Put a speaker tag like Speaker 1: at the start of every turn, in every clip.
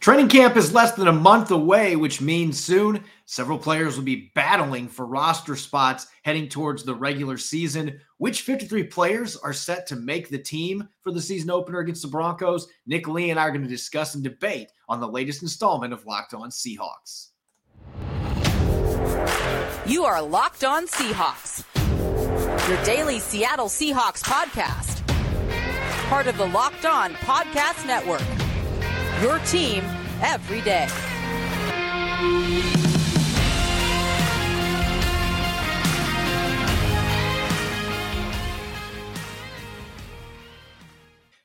Speaker 1: Training camp is less than a month away, which means soon several players will be battling for roster spots heading towards the regular season. Which 53 players are set to make the team for the season opener against the Broncos? Nick Lee and I are going to discuss and debate on the latest installment of Locked On Seahawks.
Speaker 2: You are Locked On Seahawks, your daily Seattle Seahawks podcast, part of the Locked On Podcast Network your team every day.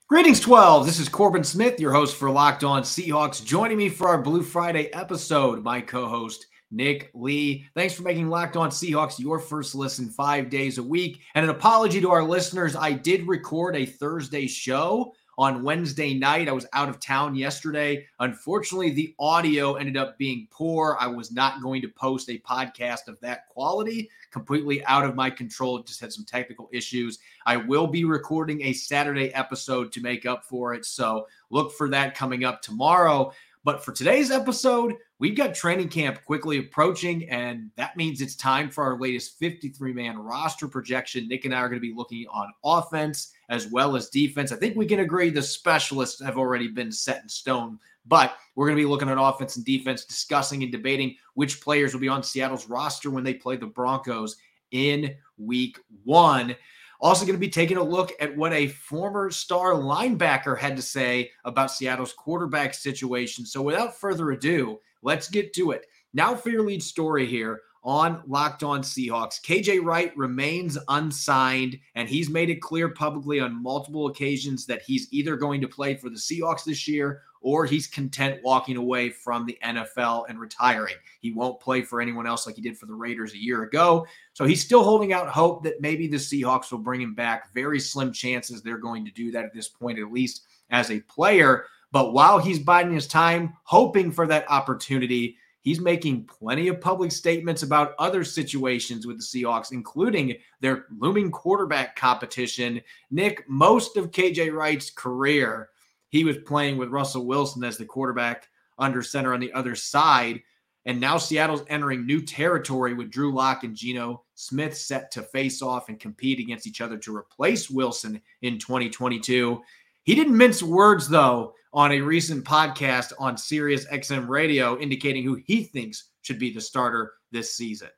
Speaker 1: Greetings, 12. This is Corbin Smith, your host for Locked On Seahawks. Joining me for our Blue Friday episode, my co host, Nick Lee. Thanks for making Locked On Seahawks your first listen five days a week. And an apology to our listeners. I did record a Thursday show on Wednesday night. I was out of town yesterday. Unfortunately, the audio ended up being poor. I was not going to post a podcast of that quality, completely out of my control. Just had some technical issues. I will be recording a Saturday episode to make up for it. So look for that coming up tomorrow. But for today's episode, we've got training camp quickly approaching, and that means it's time for our latest 53 man roster projection. Nick and I are going to be looking on offense as well as defense. I think we can agree the specialists have already been set in stone, but we're going to be looking at offense and defense, discussing and debating which players will be on Seattle's roster when they play the Broncos in week one. Also, going to be taking a look at what a former star linebacker had to say about Seattle's quarterback situation. So, without further ado, let's get to it. Now, for your lead story here on Locked On Seahawks. KJ Wright remains unsigned, and he's made it clear publicly on multiple occasions that he's either going to play for the Seahawks this year or he's content walking away from the NFL and retiring. He won't play for anyone else like he did for the Raiders a year ago. So he's still holding out hope that maybe the Seahawks will bring him back. Very slim chances they're going to do that at this point, at least as a player. But while he's biding his time, hoping for that opportunity, He's making plenty of public statements about other situations with the Seahawks, including their looming quarterback competition. Nick, most of KJ Wright's career, he was playing with Russell Wilson as the quarterback under center on the other side. And now Seattle's entering new territory with Drew Lock and Geno Smith set to face off and compete against each other to replace Wilson in 2022. He didn't mince words, though, on a recent podcast on Sirius XM Radio, indicating who he thinks should be the starter this season.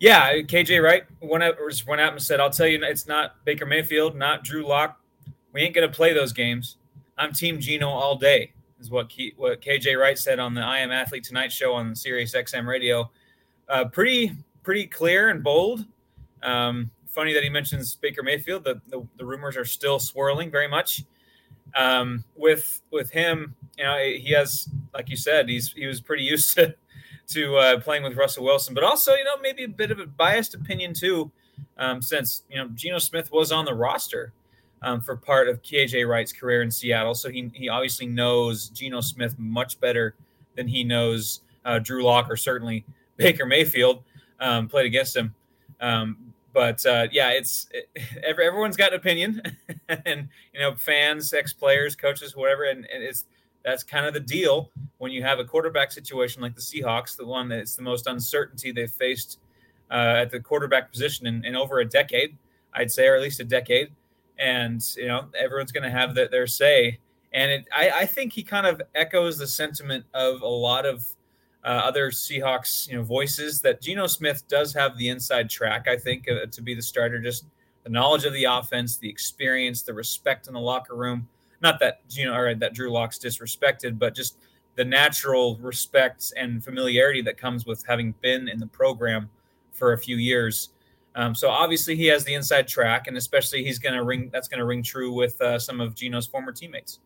Speaker 3: Yeah, KJ Wright went out, went out and said, "I'll tell you, it's not Baker Mayfield, not Drew Lock. We ain't gonna play those games. I'm Team Geno all day." Is what K, what KJ Wright said on the I Am Athlete Tonight show on Sirius XM Radio. Uh, pretty pretty clear and bold. Um, funny that he mentions Baker Mayfield. The, the, the rumors are still swirling very much um, with with him, you know, he has, like you said, he's he was pretty used to to uh, playing with Russell Wilson, but also, you know, maybe a bit of a biased opinion too, um, since you know Geno Smith was on the roster um, for part of KJ Wright's career in Seattle, so he he obviously knows Geno Smith much better than he knows uh, Drew Lock or certainly Baker Mayfield. Um, played against him. Um, but uh, yeah, it's it, everyone's got an opinion, and you know, fans, ex players, coaches, whatever, and, and, it's that's kind of the deal when you have a quarterback situation like the Seahawks, the one that's the most uncertainty they've faced uh, at the quarterback position in, in, over a decade, I'd say, or at least a decade, and you know, everyone's going to have the, their say, and it, I, I think he kind of echoes the sentiment of a lot of uh, other Seahawks, you know, voices that Geno Smith does have the inside track. I think uh, to be the starter, just the knowledge of the offense, the experience, the respect in the locker room. Not that Geno or that Drew Lock's disrespected, but just the natural respect and familiarity that comes with having been in the program for a few years. Um, so obviously he has the inside track, and especially he's going to ring. That's going to ring true with uh, some of Geno's former teammates.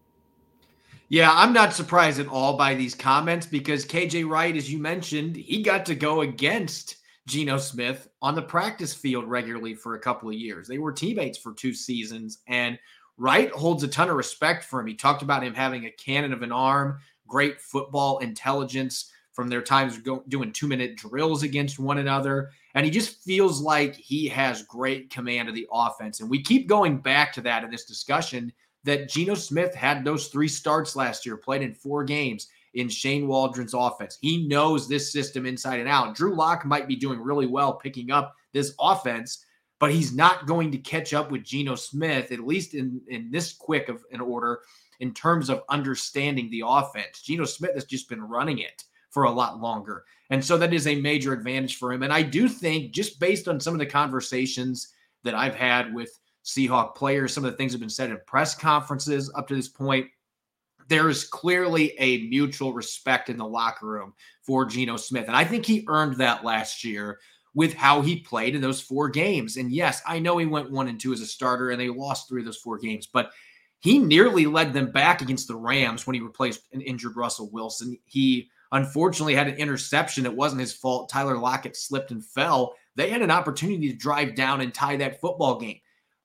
Speaker 1: Yeah, I'm not surprised at all by these comments because KJ Wright, as you mentioned, he got to go against Geno Smith on the practice field regularly for a couple of years. They were teammates for two seasons, and Wright holds a ton of respect for him. He talked about him having a cannon of an arm, great football intelligence from their times doing two minute drills against one another. And he just feels like he has great command of the offense. And we keep going back to that in this discussion that Geno Smith had those three starts last year, played in four games, in Shane Waldron's offense. He knows this system inside and out. Drew Lock might be doing really well picking up this offense, but he's not going to catch up with Geno Smith, at least in, in this quick of an order, in terms of understanding the offense. Geno Smith has just been running it for a lot longer. And so that is a major advantage for him. And I do think, just based on some of the conversations that I've had with Seahawk players, some of the things have been said in press conferences up to this point, there is clearly a mutual respect in the locker room for Geno Smith. And I think he earned that last year with how he played in those four games. And yes, I know he went one and two as a starter and they lost three of those four games, but he nearly led them back against the Rams when he replaced an injured Russell Wilson. He unfortunately had an interception. It wasn't his fault. Tyler Lockett slipped and fell. They had an opportunity to drive down and tie that football game.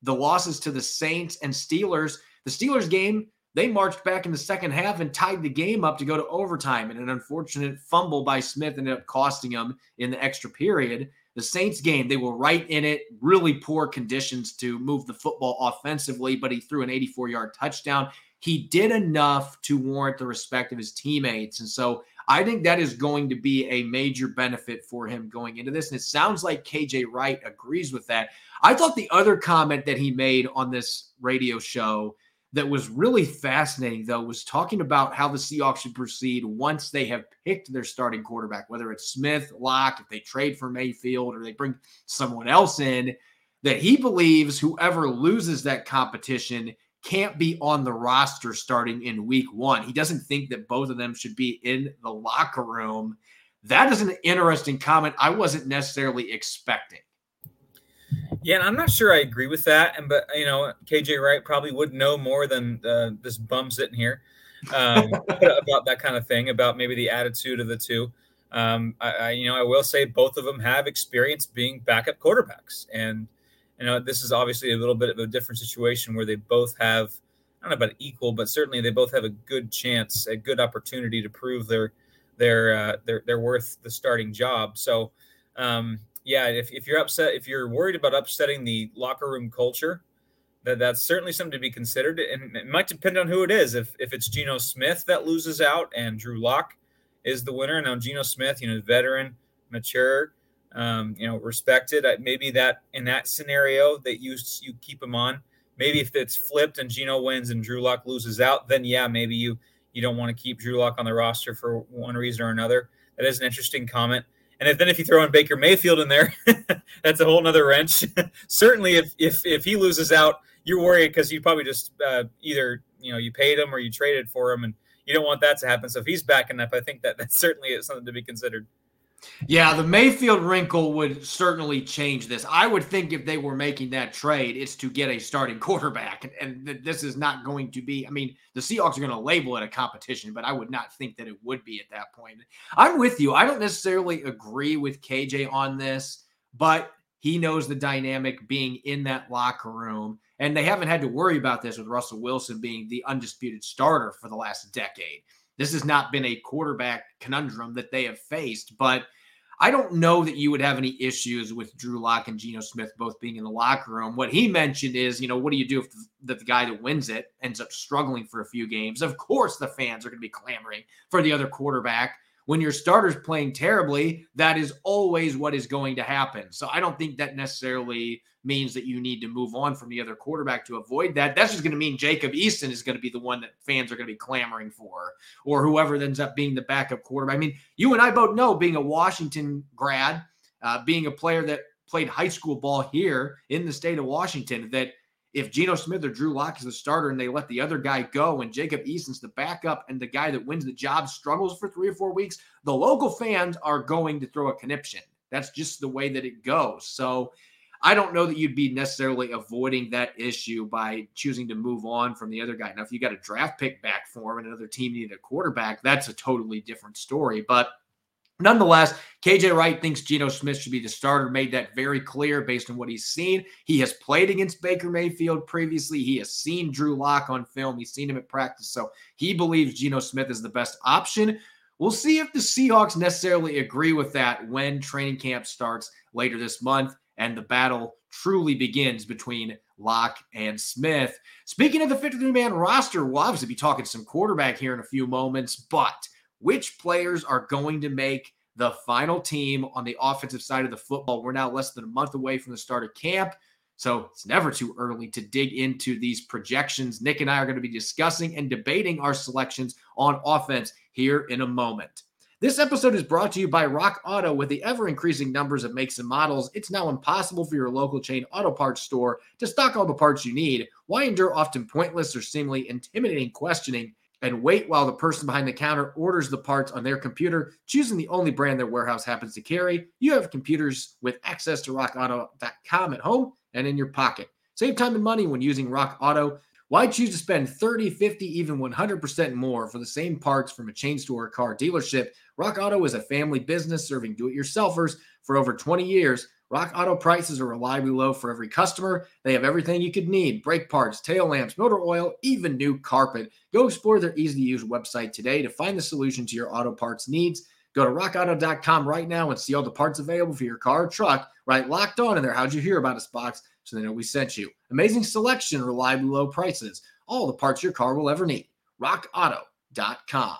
Speaker 1: The losses to the Saints and Steelers, the Steelers game, they marched back in the second half and tied the game up to go to overtime. And an unfortunate fumble by Smith ended up costing them in the extra period. The Saints game, they were right in it, really poor conditions to move the football offensively, but he threw an 84 yard touchdown. He did enough to warrant the respect of his teammates. And so I think that is going to be a major benefit for him going into this. And it sounds like KJ Wright agrees with that. I thought the other comment that he made on this radio show that was really fascinating, though, was talking about how the Seahawks should proceed once they have picked their starting quarterback, whether it's Smith, Lock, if they trade for Mayfield or they bring someone else in, that he believes whoever loses that competition can't be on the roster starting in week one. He doesn't think that both of them should be in the locker room. That is an interesting comment I wasn't necessarily expecting.
Speaker 3: Yeah, and I'm not sure I agree with that. And but you know, KJ Wright probably would know more than uh, this bum sitting here um, about that kind of thing, about maybe the attitude of the two. Um, I, I, you know, I will say both of them have experience being backup quarterbacks, and you know, this is obviously a little bit of a different situation where they both have, I don't know about equal, but certainly they both have a good chance, a good opportunity to prove their their uh, their their worth the starting job. So, um, yeah, if, if you're upset, if you're worried about upsetting the locker room culture, that that's certainly something to be considered. And it might depend on who it is. If if it's Geno Smith that loses out and Drew Lock is the winner, now Geno Smith, you know, veteran, mature, um, you know, respected. Maybe that in that scenario that you you keep him on. Maybe if it's flipped and Geno wins and Drew Lock loses out, then yeah, maybe you you don't want to keep Drew Lock on the roster for one reason or another. That is an interesting comment. And if, then if you throw in Baker Mayfield in there, that's a whole nother wrench. Certainly, if if if he loses out, you're worried because you probably just uh, either you know you paid him or you traded for him, and you don't want that to happen. So if he's backing up, I think that that certainly is something to be considered.
Speaker 1: Yeah, the Mayfield wrinkle would certainly change this. I would think if they were making that trade, it's to get a starting quarterback. And, this is not going to be, I mean, the Seahawks are going to label it a competition, but I would not think that it would be at that point. I'm with you. I don't necessarily agree with KJ on this, but he knows the dynamic being in that locker room. And they haven't had to worry about this with Russell Wilson being the undisputed starter for the last decade. This has not been a quarterback conundrum that they have faced, but I don't know that you would have any issues with Drew Lock and Geno Smith both being in the locker room. What he mentioned is, you know, what do you do if the, the guy that wins it ends up struggling for a few games? Of course, the fans are going to be clamoring for the other quarterback. When your starter's playing terribly, that is always what is going to happen. So I don't think that necessarily means that you need to move on from the other quarterback to avoid that. That's just going to mean Jacob Eason is going to be the one that fans are going to be clamoring for, or whoever ends up being the backup quarterback. I mean, you and I both know, being a Washington grad, uh, being a player that played high school ball here in the state of Washington, that if Geno Smith or Drew Lock is the starter and they let the other guy go and Jacob Eason's the backup and the guy that wins the job struggles for three or four weeks, the local fans are going to throw a conniption. That's just the way that it goes. So I don't know that you'd be necessarily avoiding that issue by choosing to move on from the other guy. Now, if you got a draft pick back for him and another team needed a quarterback, that's a totally different story. But nonetheless, KJ Wright thinks Geno Smith should be the starter, made that very clear based on what he's seen. He has played against Baker Mayfield previously. He has seen Drew Lock on film. He's seen him at practice. So he believes Geno Smith is the best option. We'll see if the Seahawks necessarily agree with that when training camp starts later this month and the battle truly begins between Lock and Smith. Speaking of the 53 man roster, we'll obviously be talking some quarterback here in a few moments, but which players are going to make the final team on the offensive side of the football. We're now less than a month away from the start of camp. So it's never too early to dig into these projections. Nick and I are going to be discussing and debating our selections on offense here in a moment. This episode is brought to you by Rock Auto. With the ever increasing numbers of makes and models, it's now impossible for your local chain auto parts store to stock all the parts you need. Why endure often pointless or seemingly intimidating questioning and wait while the person behind the counter orders the parts on their computer, choosing the only brand their warehouse happens to carry? You have computers with access to rockauto.com at home and in your pocket. Save time and money when using Rock Auto. Why choose to spend 30, 50, even 100% more for the same parts from a chain store or car dealership? Rock Auto is a family business serving do it yourselfers for over 20 years. Rock Auto prices are reliably low for every customer. They have everything you could need brake parts, tail lamps, motor oil, even new carpet. Go explore their easy to use website today to find the solution to your auto parts needs. Go to rockauto.com right now and see all the parts available for your car or truck. Write locked on in their. How'd you hear about us box so they know we sent you? Amazing selection, reliably low prices, all the parts your car will ever need. rockauto.com.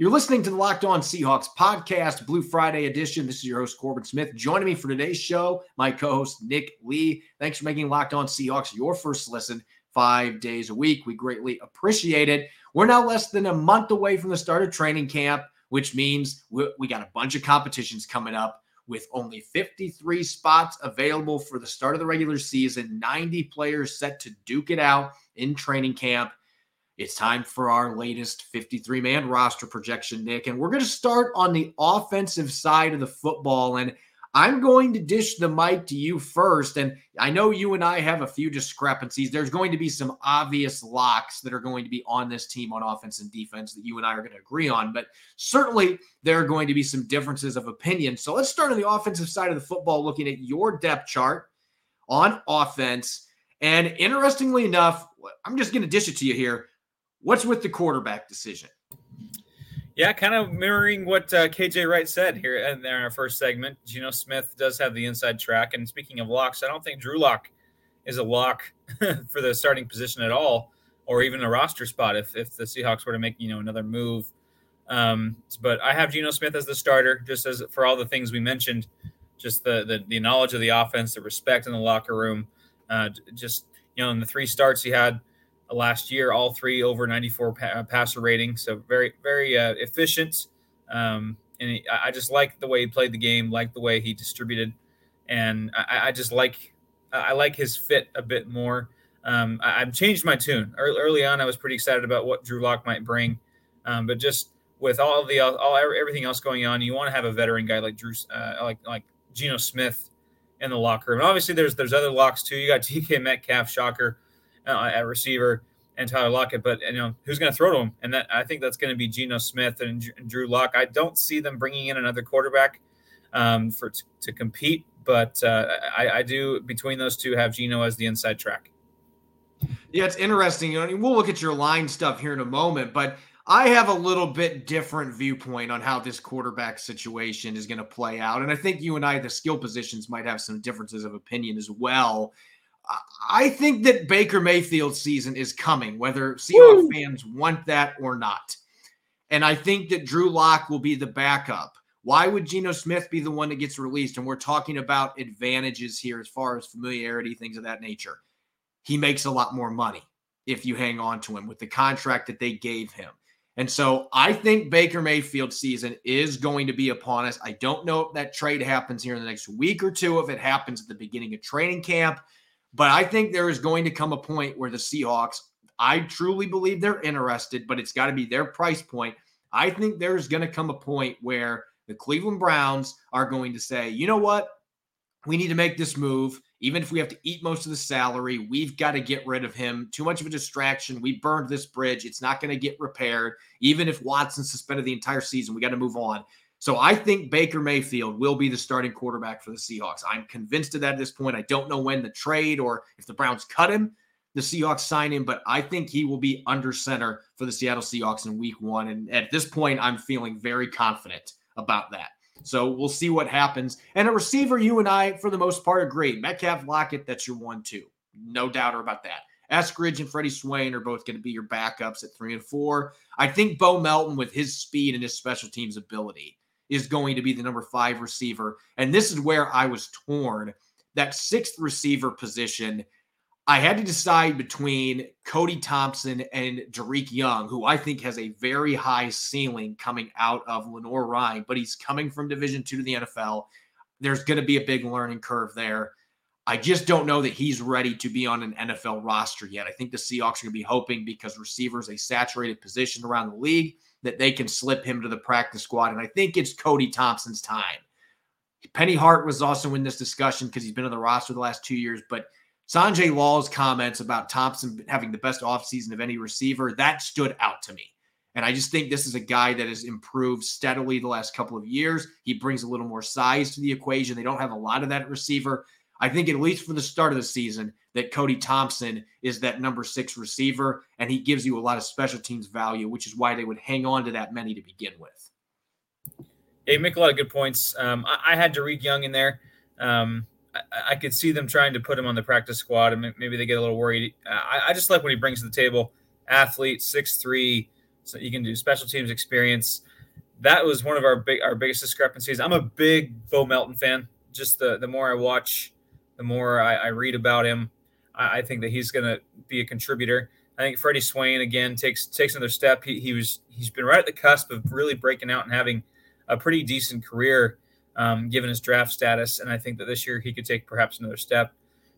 Speaker 1: You're listening to the Locked On Seahawks podcast, Blue Friday edition. This is your host, Corbin Smith. Joining me for today's show, my co host, Nick Lee. Thanks for making Locked On Seahawks your first listen five days a week. We greatly appreciate it. We're now less than a month away from the start of training camp which means we, we got a bunch of competitions coming up with only 53 spots available for the start of the regular season, 90 players set to duke it out in training camp. It's time for our latest 53 man roster projection, Nick. And we're going to start on the offensive side of the football. And I'm going to dish the mic to you first. And I know you and I have a few discrepancies. There's going to be some obvious locks that are going to be on this team on offense and defense that you and I are going to agree on. But certainly there are going to be some differences of opinion. So let's start on the offensive side of the football, looking at your depth chart on offense. And interestingly enough, I'm just going to dish it to you here. What's with the quarterback decision?
Speaker 3: Yeah, kind of mirroring what uh, KJ Wright said here in our first segment. Geno Smith does have the inside track. And speaking of locks, I don't think Drew Lock is a lock for the starting position at all, or even a roster spot if, if the Seahawks were to make you know another move. Um, but I have Geno Smith as the starter, just as for all the things we mentioned, just the the, the knowledge of the offense, the respect in the locker room, uh, just you know, in the three starts he had last year, all three over 94 pa- uh, passer rating. So very, very uh, efficient. Um, and he, I just like the way he played the game, like the way he distributed, and I, I just like I like his fit a bit more. Um, I, have changed my tune. Early, early, on, I was pretty excited about what Drew Lock might bring, um, but just with all the all everything else going on, you want to have a veteran guy like Drew, uh, like like Geno Smith in the locker room. And obviously, there's there's other locks too. You got D.K. Metcalf, shocker uh, at receiver and Tyler Lockett, but you know who's going to throw to him, and that I think that's going to be Geno Smith and, Drew Lock. I don't see them bringing in another quarterback um, for t- to compete, but uh, I, I, do between those two have Geno as the inside track.
Speaker 1: Yeah, it's interesting. You know, we'll look at your line stuff here in a moment, but I have a little bit different viewpoint on how this quarterback situation is going to play out, and I think you and I, the skill positions, might have some differences of opinion as well. I think that Baker Mayfield's season is coming, whether Seahawks Woo! fans want that or not. And I think that Drew Lock will be the backup. Why would Geno Smith be the one that gets released? And we're talking about advantages here as far as familiarity, things of that nature. He makes a lot more money if you hang on to him with the contract that they gave him. And so I think Baker Mayfield season is going to be upon us. I don't know if that trade happens here in the next week or two, if it happens at the beginning of training camp. But I think there is going to come a point where the Seahawks, I truly believe they're interested, but it's got to be their price point. I think there's going to come a point where the Cleveland Browns are going to say, you know what? We need to make this move. Even if we have to eat most of the salary, we've got to get rid of him. Too much of a distraction. We burned this bridge. It's not going to get repaired. Even if Watson suspended the entire season, we got to move on. So I think Baker Mayfield will be the starting quarterback for the Seahawks. I'm convinced of that at this point. I don't know when the trade or if the Browns cut him, the Seahawks sign him, but I think he will be under center for the Seattle Seahawks in week one. And at this point, I'm feeling very confident about that. So we'll see what happens. And a receiver, you and I, for the most part, agree. Metcalf Lockett, that's your one, two. No doubt about that. Eskridge and Freddie Swain are both going to be your backups at three and four. I think Bo Melton, with his speed and his special teams ability, is going to be the number five receiver. And this is where I was torn. That sixth receiver position, I had to decide between Cody Thompson and Dareke Young, who I think has a very high ceiling coming out of Lenoir-Rhyne, but he's coming from Division two to the NFL. There's going to be a big learning curve there. I just don't know that he's ready to be on an NFL roster yet. I think the Seahawks are going to be hoping because receivers a saturated position around the league that they can slip him to the practice squad. And I think it's Cody Thompson's time. Penny Hart was also in this discussion because he's been on the roster the last two years, but Sanjay Lal's comments about Thompson having the best offseason of any receiver, that stood out to me. And I just think this is a guy that has improved steadily the last couple of years. He brings a little more size to the equation. They don't have a lot of that receiver. I think, at least for the start of the season, that Cody Thompson is that number six receiver, and he gives you a lot of special teams value, which is why they would hang on to that many to begin with.
Speaker 3: You make a lot of good points. Um, I, I, had Dareke Young in there. Um, I, I, could see them trying to put him on the practice squad, and maybe they get a little worried. I, I just like what he brings to the table. Athlete, six three, so you can do special teams experience. That was one of our big our biggest discrepancies. I'm a big Bo Melton fan. Just the the more I watch, the more I, I read about him. I, I think that he's going to be a contributor. I think Freddie Swain again takes takes another step. He, he was he's been right at the cusp of really breaking out and having a pretty decent career, um, given his draft status. And I think that this year he could take perhaps another step.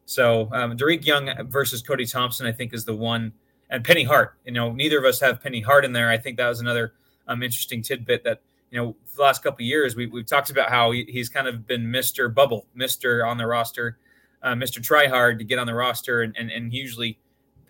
Speaker 3: So um, Dareke Young versus Cody Thompson, I think, is the one. And Penny Hart. You know, neither of us have Penny Hart in there. I think that was another um, interesting tidbit that you know the last couple years we, we've talked about how he, he's kind of been Mr. Bubble, Mr. on the roster uh, Mr. Tryhard to get on the roster, and, and, and usually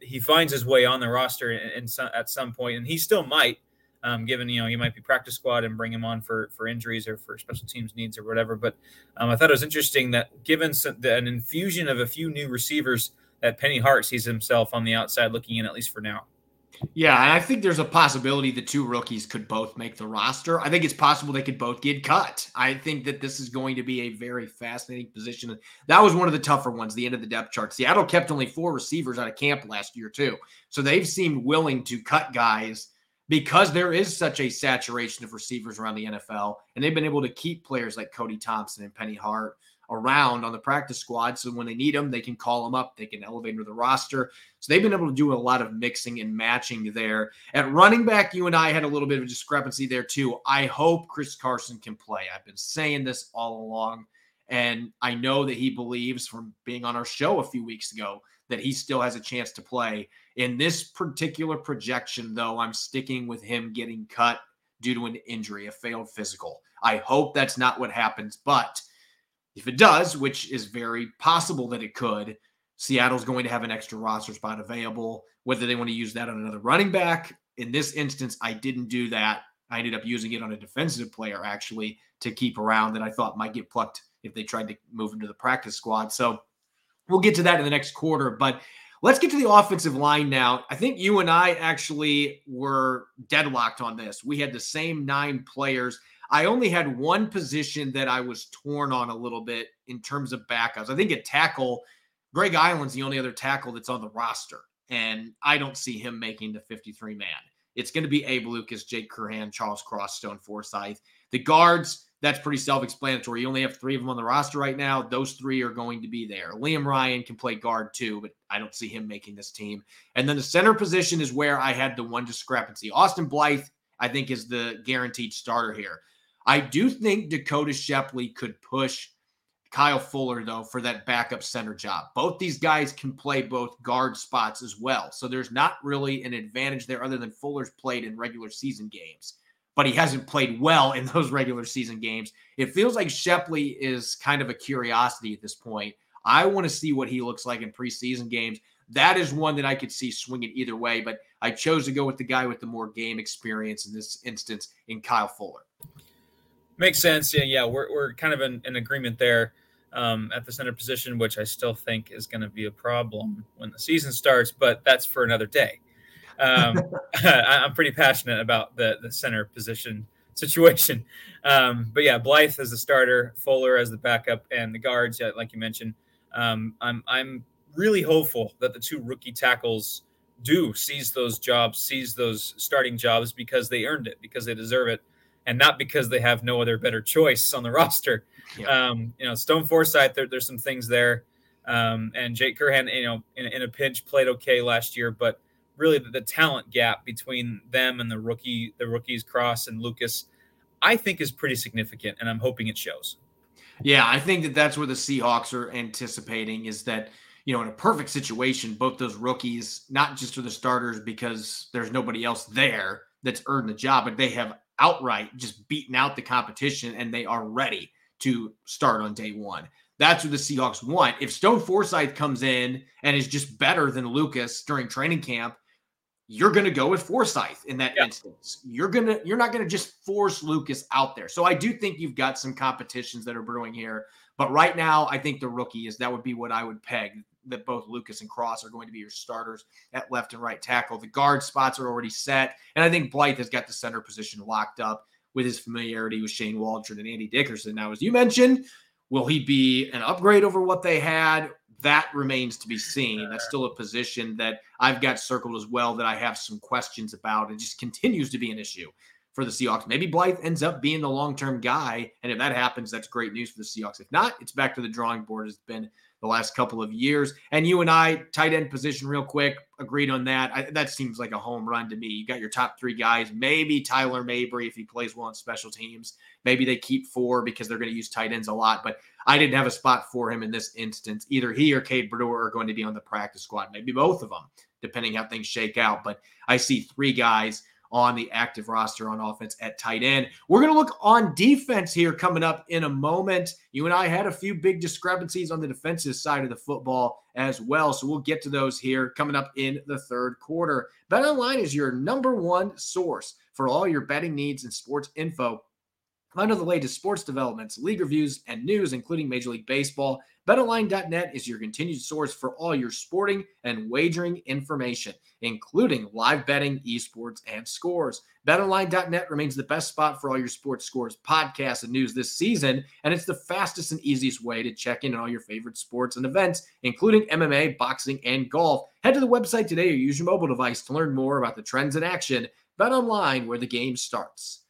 Speaker 3: he finds his way on the roster and, at some point, and he still might, um, given you know he might be practice squad and bring him on for for injuries or for special teams needs or whatever. But um, I thought it was interesting that given some, the, an infusion of a few new receivers, that Penny Hart sees himself on the outside looking in at least for now.
Speaker 1: Yeah, and I think there's a possibility the two rookies could both make the roster. I think it's possible they could both get cut. I think that this is going to be a very fascinating position. That was one of the tougher ones, the end of the depth chart. Seattle kept only four receivers out of camp last year, too. So they've seemed willing to cut guys because there is such a saturation of receivers around the NFL. And they've been able to keep players like Cody Thompson and Penny Hart around on the practice squad. So when they need them, they can call them up. They can elevate them to the roster. So they've been able to do a lot of mixing and matching there. At running back, you and I had a little bit of a discrepancy there too. I hope Chris Carson can play. I've been saying this all along. And I know that he believes from being on our show a few weeks ago that he still has a chance to play. In this particular projection, though, I'm sticking with him getting cut due to an injury, a failed physical. I hope that's not what happens, but if it does, which is very possible that it could, Seattle's going to have an extra roster spot available. Whether they want to use that on another running back. In this instance, I didn't do that. I ended up using it on a defensive player actually to keep around that I thought might get plucked if they tried to move him to the practice squad. So we'll get to that in the next quarter. But let's get to the offensive line now. I think you and I actually were deadlocked on this. We had the same nine players. I only had one position that I was torn on a little bit in terms of backups. I think at tackle, Greg Eiland's the only other tackle that's on the roster, and I don't see him making the 53 man. It's going to be Abe Lucas, Jake Curhan, Charles Cross, Stone Forsythe. The guards, that's pretty self explanatory. You only have three of them on the roster right now. Those three are going to be there. Liam Ryan can play guard too, but I don't see him making this team. And then the center position is where I had the one discrepancy. Austin Blythe, I think, is the guaranteed starter here. I do think Dakota Shepley could push Kyle Fuller, though, for that backup center job. Both these guys can play both guard spots as well. So there's not really an advantage there other than Fuller's played in regular season games, but he hasn't played well in those regular season games. It feels like Shepley is kind of a curiosity at this point. I want to see what he looks like in preseason games. That is one that I could see swinging either way, but I chose to go with the guy with the more game experience in this instance in Kyle Fuller.
Speaker 3: Makes sense. Yeah, yeah, we're, we're kind of in, in agreement there um, at the center position, which I still think is going to be a problem when the season starts, but that's for another day. Um, I, am pretty passionate about the, the center position situation. Um, but yeah, Blythe as the starter, Fuller as the backup, and the guards, yeah, like you mentioned. Um, I'm I'm really hopeful that the two rookie tackles do seize those jobs, seize those starting jobs because they earned it, because they deserve it, and not because they have no other better choice on the roster. Yeah. Um, you know, Stone Forsythe, there, there's some things there. Um, and Jake Curhan, you know, in, in, a pinch played okay last year, but really the, the, talent gap between them and the rookie, the rookies Cross and Lucas, I think is pretty significant, and I'm hoping it shows.
Speaker 1: Yeah, I think that that's where the Seahawks are anticipating is that you know in a perfect situation, both those rookies, not just are the starters because there's nobody else there that's earned the job, but they have outright just beaten out the competition and they are ready to start on day one. That's what the Seahawks want. If Stone Forsythe comes in and is just better than Lucas during training camp, you're going to go with Forsythe in that instance. You're going to you're not going to just force Lucas out there. So I do think you've got some competitions that are brewing here, but right now I think the rookie is that would be what I would peg that both Lucas and Cross are going to be your starters at left and right tackle. The guard spots are already set, and I think Blythe has got the center position locked up with his familiarity with Shane Waldron and Andy Dickerson. Now, as you mentioned, Will he be an upgrade over what they had? That remains to be seen. That's still a position that I've got circled as well that I have some questions about. It just continues to be an issue for the Seahawks. Maybe Blythe ends up being the long term guy. And if that happens, that's great news for the Seahawks. If not, it's back to the drawing board. It's been the last couple of years. And you and I, tight end position, real quick, agreed on that. I, that seems like a home run to me. You got your top three guys, maybe Tyler Mabry if he plays well on special teams. Maybe they keep four because they're going to use tight ends a lot. But I didn't have a spot for him in this instance. Either he or Cade Brewer are going to be on the practice squad, maybe both of them, depending how things shake out. But I see three guys on the active roster on offense at tight end. We're going to look on defense here coming up in a moment. You and I had a few big discrepancies on the defensive side of the football as well. So we'll get to those here coming up in the third quarter. Bet Online is your number one source for all your betting needs and sports info. Find the latest sports developments, league reviews, and news, including Major League Baseball. BetOnline.net is your continued source for all your sporting and wagering information, including live betting, esports, and scores. BetOnline.net remains the best spot for all your sports scores, podcasts, and news this season, and it's the fastest and easiest way to check in on all your favorite sports and events, including MMA, boxing, and golf. Head to the website today or use your mobile device to learn more about the trends in action. BetOnline, where the game starts.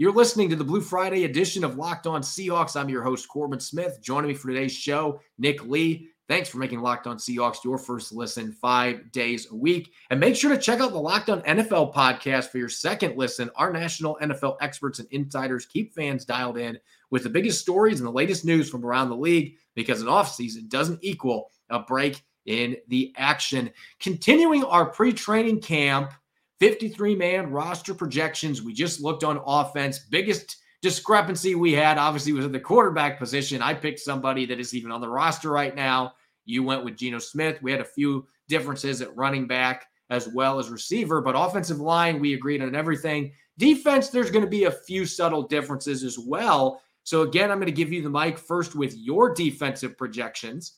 Speaker 1: You're listening to the Blue Friday edition of Locked On Seahawks. I'm your host, Corbin Smith. Joining me for today's show, Nick Lee. Thanks for making Locked On Seahawks your first listen five days a week. And make sure to check out the Locked On NFL podcast for your second listen. Our national NFL experts and insiders keep fans dialed in with the biggest stories and the latest news from around the league because an offseason doesn't equal a break in the action. Continuing our pre training camp 53 man roster projections. We just looked on offense. Biggest discrepancy we had obviously was at the quarterback position. I picked somebody that is even on the roster right now. You went with Geno Smith. We had a few differences at running back as well as receiver, but offensive line, we agreed on everything. Defense, there's going to be a few subtle differences as well. So, again, I'm going to give you the mic first with your defensive projections.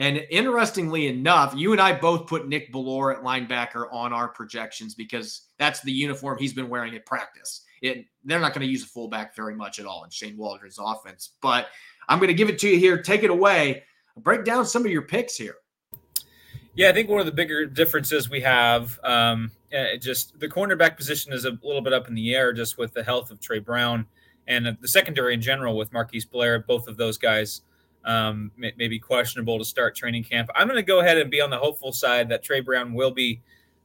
Speaker 1: And interestingly enough, you and I both put Nick Bellore at linebacker on our projections because that's the uniform he's been wearing at practice. It, they're not going to use a fullback very much at all in Shane Waldron's offense. But I'm going to give it to you here. Take it away. Break down some of your picks here.
Speaker 3: Yeah, I think one of the bigger differences we have, um, eh, just the cornerback position is a little bit up in the air, just with the health of Tre Brown and the secondary in general with Marquise Blair. Both of those guys um, may, may, be questionable to start training camp. I'm going to go ahead and be on the hopeful side that Tre Brown will be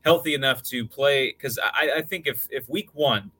Speaker 3: healthy enough to play because I, I, think if if week one,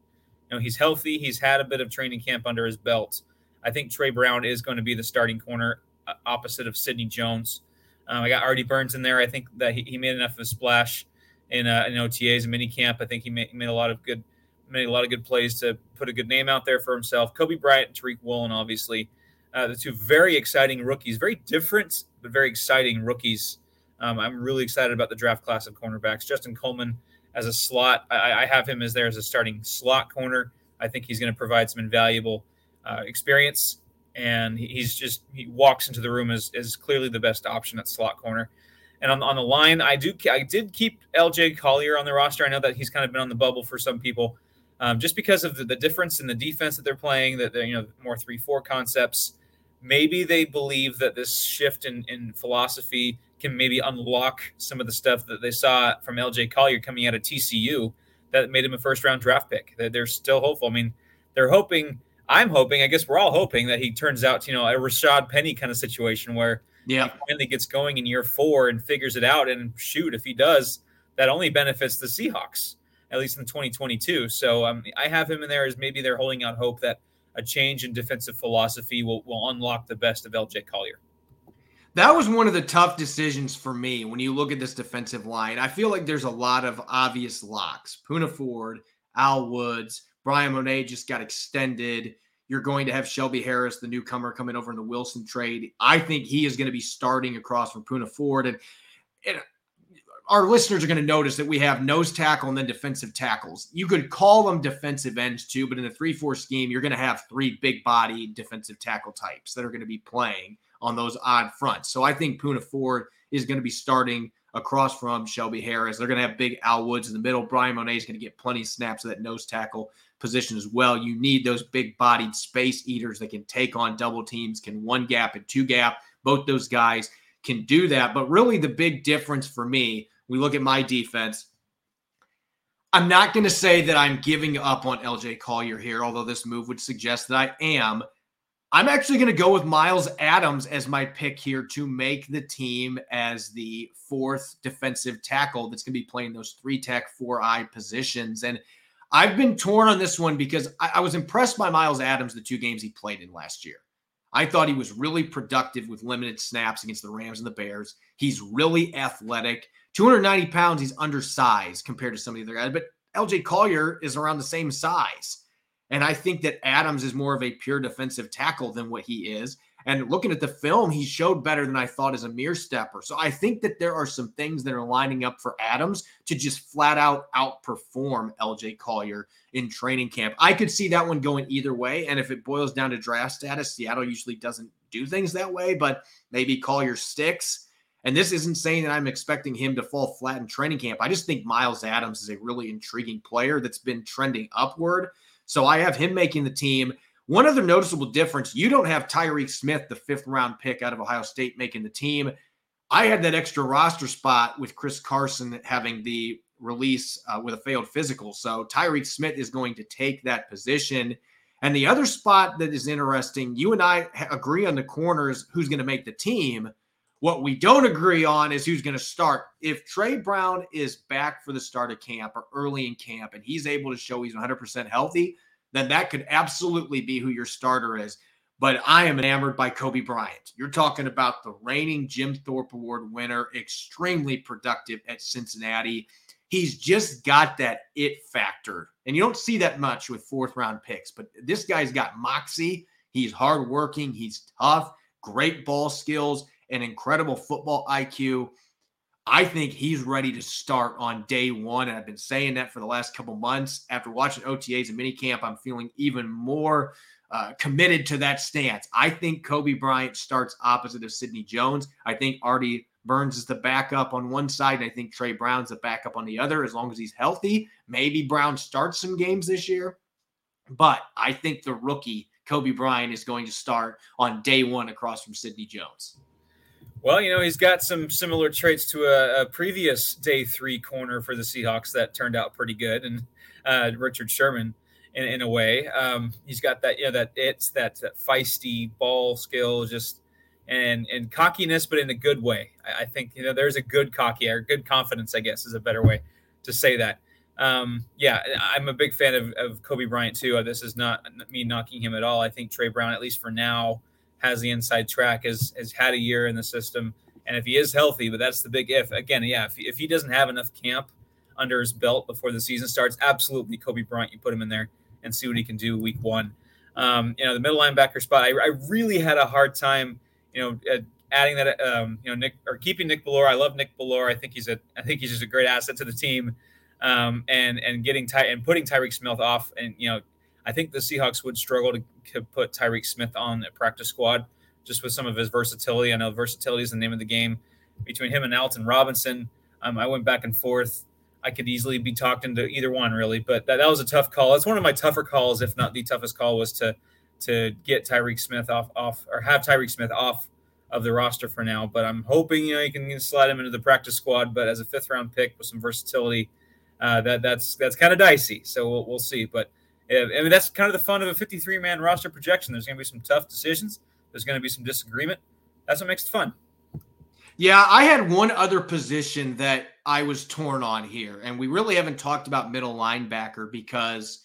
Speaker 3: you know, he's healthy, he's had a bit of training camp under his belt. I think Tre Brown is going to be the starting corner uh, opposite of Sidney Jones. Um, I got Artie Burns in there. I think that he, he made enough of a splash in, uh, in OTAs and mini camp. I think he made, made a lot of good made a lot of good plays to put a good name out there for himself. Coby Bryant, Tariq Woolen, obviously uh, the two very exciting rookies, very different but very exciting rookies. Um, I'm really excited about the draft class of cornerbacks. Justin Coleman as a slot, I, I have him as there as a starting slot corner. I think he's going to provide some invaluable uh, experience, and he's just he walks into the room as, as clearly the best option at slot corner. And on, on the line, I do I did keep LJ Collier on the roster. I know that he's kind of been on the bubble for some people, um, just because of the, the, difference in the defense that they're playing. That they're you know more three four concepts maybe they believe that this shift in, in philosophy can maybe unlock some of the stuff that they saw from LJ Collier coming out of TCU that made him a first round draft pick. That they're still hopeful. I mean, they're hoping. I'm hoping. I guess we're all hoping that he turns out to you know a Rashaad Penny kind of situation where
Speaker 1: yeah,
Speaker 3: he finally gets going in year four and figures it out. And shoot, if he does, that only benefits the Seahawks at least in 2022. So um, I have him in there as maybe they're holding out hope that a change in defensive philosophy will, will unlock the best of LJ Collier.
Speaker 1: That was one of the tough decisions for me when you look at this defensive line. I feel like there's a lot of obvious locks. Poona Ford, Al Woods, Bryan Mone just got extended. You're going to have Shelby Harris, the newcomer, coming over in the Wilson trade. I think he is going to be starting across from Poona Ford. And, and our listeners are going to notice that we have nose tackle and then defensive tackles. You could call them defensive ends too, but in a 3 4 scheme, you're going to have three big body defensive tackle types that are going to be playing on those odd fronts. So I think Poona Ford is going to be starting across from Shelby Harris. They're going to have big Al Woods in the middle. Bryan Mone is going to get plenty of snaps of that nose tackle position as well. You need those big bodied space eaters that can take on double teams, can one gap and two gap. Both those guys can do that. But really, the big difference for me we look at my defense. I'm not going to say that I'm giving up on LJ Collier here, although this move would suggest that I am. I'm actually going to go with Miles Adams as my pick here to make the team as the fourth defensive tackle that's going to be playing those three tech, four eye positions. And I've been torn on this one because I, I was impressed by Miles Adams the two games he played in last year. I thought he was really productive with limited snaps against the Rams and the Bears. He's really athletic. 290 pounds, he's undersized compared to some of the other guys, but LJ Collier is around the same size. And I think that Adams is more of a pure defensive tackle than what he is. And looking at the film, he showed better than I thought as a mere stepper. So I think that there are some things that are lining up for Adams to just flat out outperform LJ Collier in training camp. I could see that one going either way. And if it boils down to draft status, Seattle usually doesn't do things that way, but maybe Collier sticks and this isn't saying that I'm expecting him to fall flat in training camp. I just think Miles Adams is a really intriguing player that's been trending upward. So I have him making the team. One other noticeable difference you don't have Tyreke Smith, the fifth round pick out of Ohio State, making the team. I had that extra roster spot with Chris Carson having the release uh, with a failed physical. So Tyreke Smith is going to take that position. And the other spot that is interesting, you and I agree on the corners who's going to make the team. What we don't agree on is who's going to start. If Tre Brown is back for the start of camp or early in camp and he's able to show he's 100% healthy, then that could absolutely be who your starter is. But I am enamored by Coby Bryant. You're talking about the reigning Jim Thorpe Award winner, extremely productive at Cincinnati. He's just got that it factor. And you don't see that much with fourth round picks, but this guy's got moxie. He's hardworking. He's tough, great ball skills an incredible football IQ. I think he's ready to start on day one. And I've been saying that for the last couple months. After watching OTAs and minicamp, I'm feeling even more uh, committed to that stance. I think Coby Bryant starts opposite of Sidney Jones. I think Artie Burns is the backup on one side, and I think Tre Brown's the backup on the other as long as he's healthy. Maybe Brown starts some games this year, but I think the rookie, Coby Bryant, is going to start on day one across from Sidney Jones.
Speaker 3: Well, you know, he's got some similar traits to a, a, previous day three corner for the Seahawks that turned out pretty good, and uh, Richard Sherman, in, in a way, um, he's got that, you know, that it's that, that feisty ball skill, just and and cockiness, but in a good way. I, I, think you know there's a good cocky or good confidence, I guess, is a better way to say that. Um, yeah, I'm a big fan of, of Coby Bryant too. This is not me knocking him at all. I think Tre Brown, at least for now has the inside track, has has had a year in the system, and if he is healthy, but that's the big if. Again, yeah, if, if he doesn't have enough camp under his belt before the season starts, absolutely Coby Bryant, you put him in there and see what he can do week one. Um, you know, the middle linebacker spot, I, I, really had a hard time, you know, adding that, um, you know, Nick or keeping Nick Bellore. I love Nick Bellore. I think he's a, I think he's just a great asset to the team. Um, and and getting Ty and putting Tyreke Smith off, and you know, I think the Seahawks would struggle to, put Tyreke Smith on a practice squad just with some of his versatility. I know versatility is the name of the game. Between him and Alton Robinson, um, I went back and forth. I could easily be talked into either one, really, but that, that was a tough call. It's one of my tougher calls, if not the toughest call, was to to get Tyreke Smith off off or have Tyreke Smith off of the roster for now. But I'm hoping you know you can slide him into the practice squad. But as a fifth round pick with some versatility, uh, that that's that's kind of dicey. So we'll, we'll see. But I mean that's kind of the fun of a 53 man roster projection. There's going to be some tough decisions. There's going to be some disagreement. That's what makes it fun.
Speaker 1: Yeah, I had one other position that I was torn on here, and we really haven't talked about middle linebacker because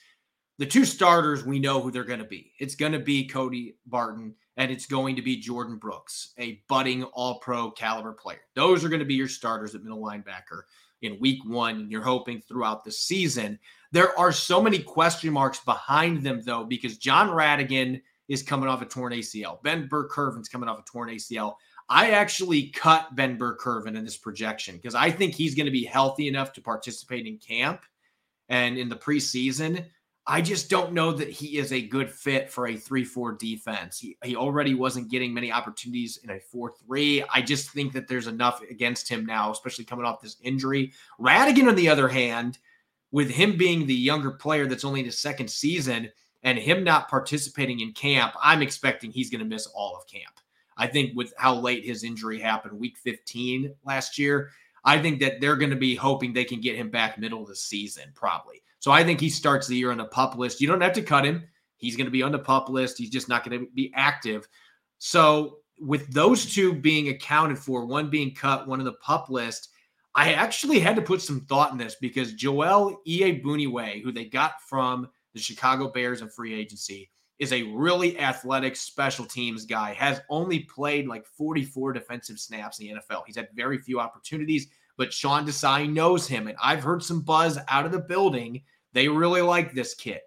Speaker 1: the two starters we know who they're going to be. It's going to be Cody Barton and it's going to be Jordyn Brooks, a budding all pro caliber player. Those are going to be your starters at middle linebacker in week one. And you're hoping throughout the season. There are so many question marks behind them, though, because Jon Rhattigan is coming off a torn ACL. Ben Burr-Kirven's coming off a torn ACL. I actually cut Ben Burr-Kirven in this projection because I think he's going to be healthy enough to participate in camp and in the preseason I just don't know that he is a good fit for a 3 4 defense. He, he already wasn't getting many opportunities in a 4 3. I just think that there's enough against him now, especially coming off this injury. Rhattigan, on the other hand, with him being the younger player that's only in his second season and him not participating in camp, I'm expecting he's going to miss all of camp. I think with how late his injury happened, week 15 last year, I think that they're going to be hoping they can get him back middle of the season, probably. So I think he starts the year on the pup list. You don't have to cut him. He's going to be on the pup list. He's just not going to be active. So with those two being accounted for, one being cut, one on the pup list, I actually had to put some thought in this because Joel EA Iyiegbuniwe, who they got from the Chicago Bears in free agency, is a really athletic special teams guy, has only played like 44 defensive snaps in the NFL. He's had very few opportunities but Sean Desai knows him. And I've heard some buzz out of the building. They really like this kid.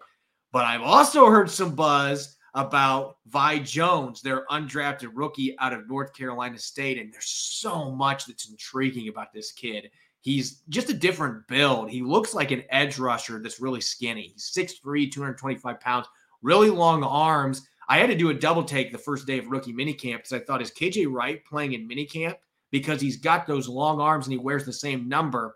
Speaker 1: But I've also heard some buzz about Vi Jones, their undrafted rookie out of North Carolina State. And there's so much that's intriguing about this kid. He's just a different build. He looks like an edge rusher that's really skinny. He's 6'3, 225 pounds, really long arms. I had to do a double take the first day of rookie minicamp because I thought, is KJ Wright playing in minicamp? because he's got those long arms and he wears the same number.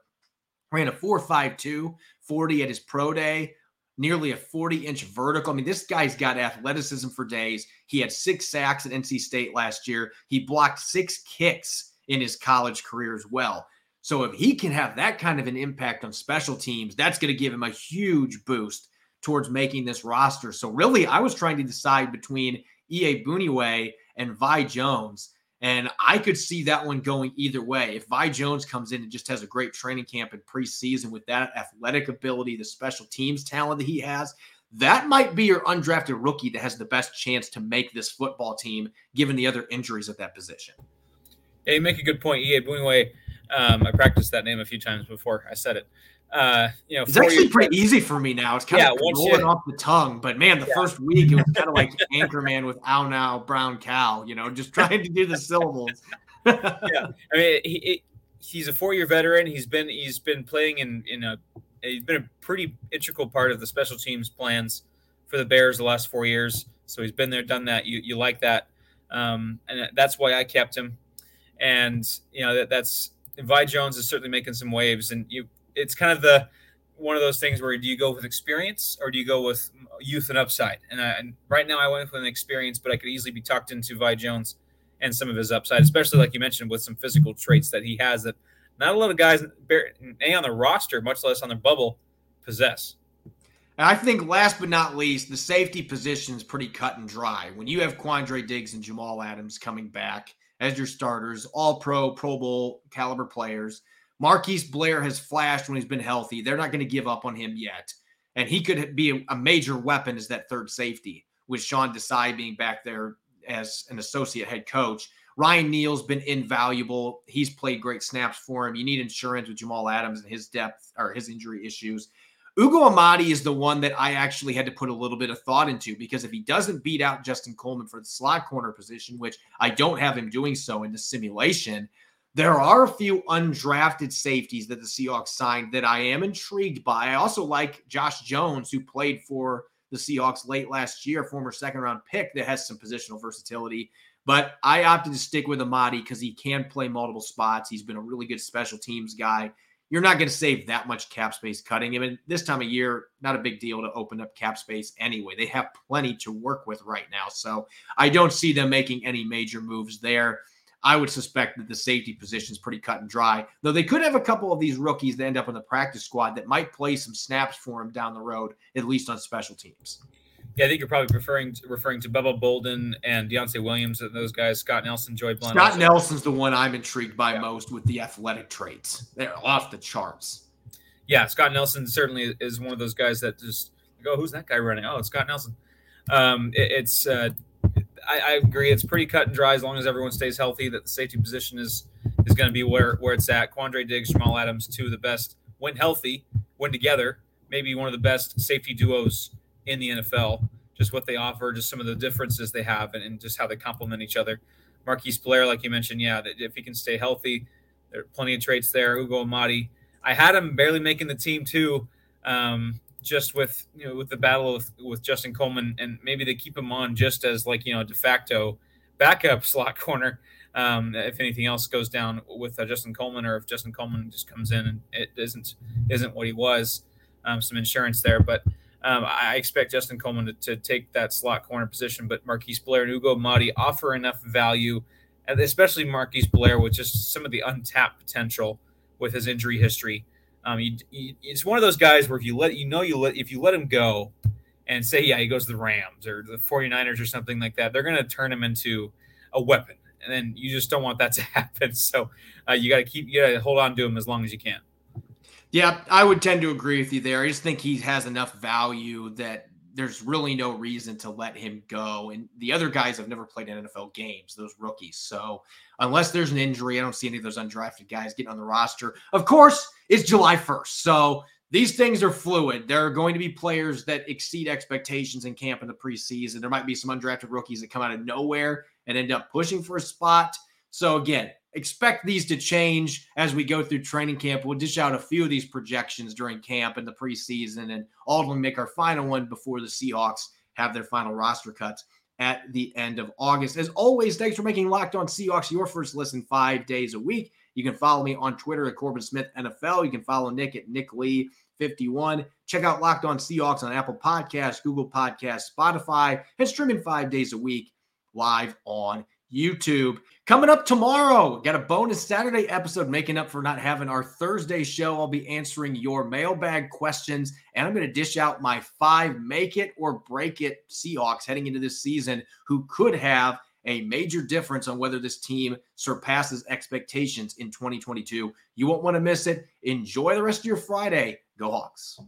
Speaker 1: Ran a 4.52 40 at his pro day, nearly a 40 inch vertical. I mean, this guy's got athleticism for days. He had six sacks at NC State last year. He blocked six kicks in his college career as well. So if he can have that kind of an impact on special teams, that's going to give him a huge boost towards making this roster. So really, I was trying to decide between EA Iyiegbuniwe and Vi Jones. And I could see that one going either way. If Vi Jones comes in and just has a great training camp and preseason with that athletic ability, the special teams talent that he has, that might be your undrafted rookie that has the best chance to make this football team, given the other injuries at that position.
Speaker 3: Yeah, you make a good point. Iyiegbuniwe, um, I practiced that name a few times before I said it uh, you know,
Speaker 1: it's actually pretty easy for me now. It's kind yeah, of rolling you, off the tongue. But man, the yeah. first week it was kind of like Anchorman with "ow now brown cow," you know, just trying to do the syllables.
Speaker 3: yeah, I mean, he, he's a four-year veteran. He's been he's been playing in in a he's been a pretty integral part of the special teams plans for the Bears the last four years. So he's been there, done that. You you like that, um, and that's why I kept him. And you know that that's Vi Jones is certainly making some waves, and you it's kind of the one of those things where do you go with experience or do you go with youth and upside? And, I, and right now I went with an experience, but I could easily be tucked into Vi Jones and some of his upside, especially like you mentioned with some physical traits that he has that not a lot of guys a on the roster, much less on the bubble, possess.
Speaker 1: And I think last but not least, the safety position is pretty cut and dry. When you have Quandre Diggs and Jamal Adams coming back as your starters, all pro, Pro Bowl caliber players – Marquise Blair has flashed when he's been healthy. They're not going to give up on him yet. And he could be a, major weapon as that third safety, with Sean Desai being back there as an associate head coach. Ryan Neal's been invaluable. He's played great snaps for him. You need insurance with Jamal Adams and his depth or his injury issues. Ugo Amadi is the one that I actually had to put a little bit of thought into because if he doesn't beat out Justin Coleman for the slot corner position, which I don't have him doing so in the simulation, there are a few undrafted safeties that the Seahawks signed that I am intrigued by. I also like Josh Jones, who played for the Seahawks late last year, former second round pick that has some positional versatility. But I opted to stick with Amadi because he can play multiple spots. He's been a really good special teams guy. You're not going to save that much cap space cutting him. And this time of year, not a big deal to open up cap space anyway. They have plenty to work with right now. So I don't see them making any major moves there. I would suspect that the safety position is pretty cut and dry. Though they could have a couple of these rookies that end up in the practice squad that might play some snaps for him down the road, at least on special teams.
Speaker 3: Yeah, I think you're probably referring to, referring to Bubba Bolden and Deontai Williams, and those guys. Scott Nelson, Joey Blount.
Speaker 1: Scott also. Nelson's the one I'm intrigued by yeah. most with the athletic traits. They're off the charts.
Speaker 3: Yeah, Scott Nelson certainly is one of those guys that just go, oh, who's that guy running? Oh, it's Scott Nelson. Um, it, it's uh, I, I, agree. It's pretty cut and dry as long as everyone stays healthy. That the safety position is is going to be where where it's at. Quandre Diggs, Jamal Adams, two of the best when healthy, when together, maybe one of the best safety duos in the NFL. Just what they offer, just some of the differences they have, and, and just how they complement each other. Marquise Blair, like you mentioned, yeah, if he can stay healthy, there are plenty of traits there. Ugo Amadi, I had him barely making the team too. Um, just with you know with the battle with, with Justin Coleman, and maybe they keep him on just as like you know de facto backup slot corner. Um, if anything else goes down with uh, Justin Coleman, or if Justin Coleman just comes in and it isn't isn't what he was, um, some insurance there. But um, I expect Justin Coleman to, to, take that slot corner position. But Marquise Blair and Ugo Amadi offer enough value, especially Marquise Blair with just some of the untapped potential with his injury history um, you, you, it's one of those guys where if you let you know you let if you let him go and say yeah he goes to the Rams or the 49ers or something like that, they're going to turn him into a weapon, and then you just don't want that to happen. So uh, you got to keep you got to hold on to him as long as you can.
Speaker 1: Yeah, I would tend to agree with you there. I just think he has enough value that there's really no reason to let him go. And the other guys have never played NFL games, those rookies. So unless there's an injury, I don't see any of those undrafted guys getting on the roster. Of course, it's July 1st. So these things are fluid. There are going to be players that exceed expectations in camp in the preseason. There might be some undrafted rookies that come out of nowhere and end up pushing for a spot. So again, expect these to change as we go through training camp. We'll dish out a few of these projections during camp and the preseason and ultimately make our final one before the Seahawks have their final roster cuts at the end of August. As always, thanks for making Locked On Seahawks your first listen five days a week. You can follow me on Twitter at Corbin Smith NFL. You can follow Nick at Nick Lee 51. Check out Locked On Seahawks on Apple Podcasts, Google Podcasts, Spotify, and streaming five days a week live on YouTube. Coming up tomorrow, got a bonus Saturday episode making up for not having our Thursday show. I'll be answering your mailbag questions, and I'm going to dish out my five make it or break it Seahawks heading into this season who could have a major difference on whether this team surpasses expectations in 2022. You won't want to miss it. Enjoy the rest of your Friday. Go Hawks.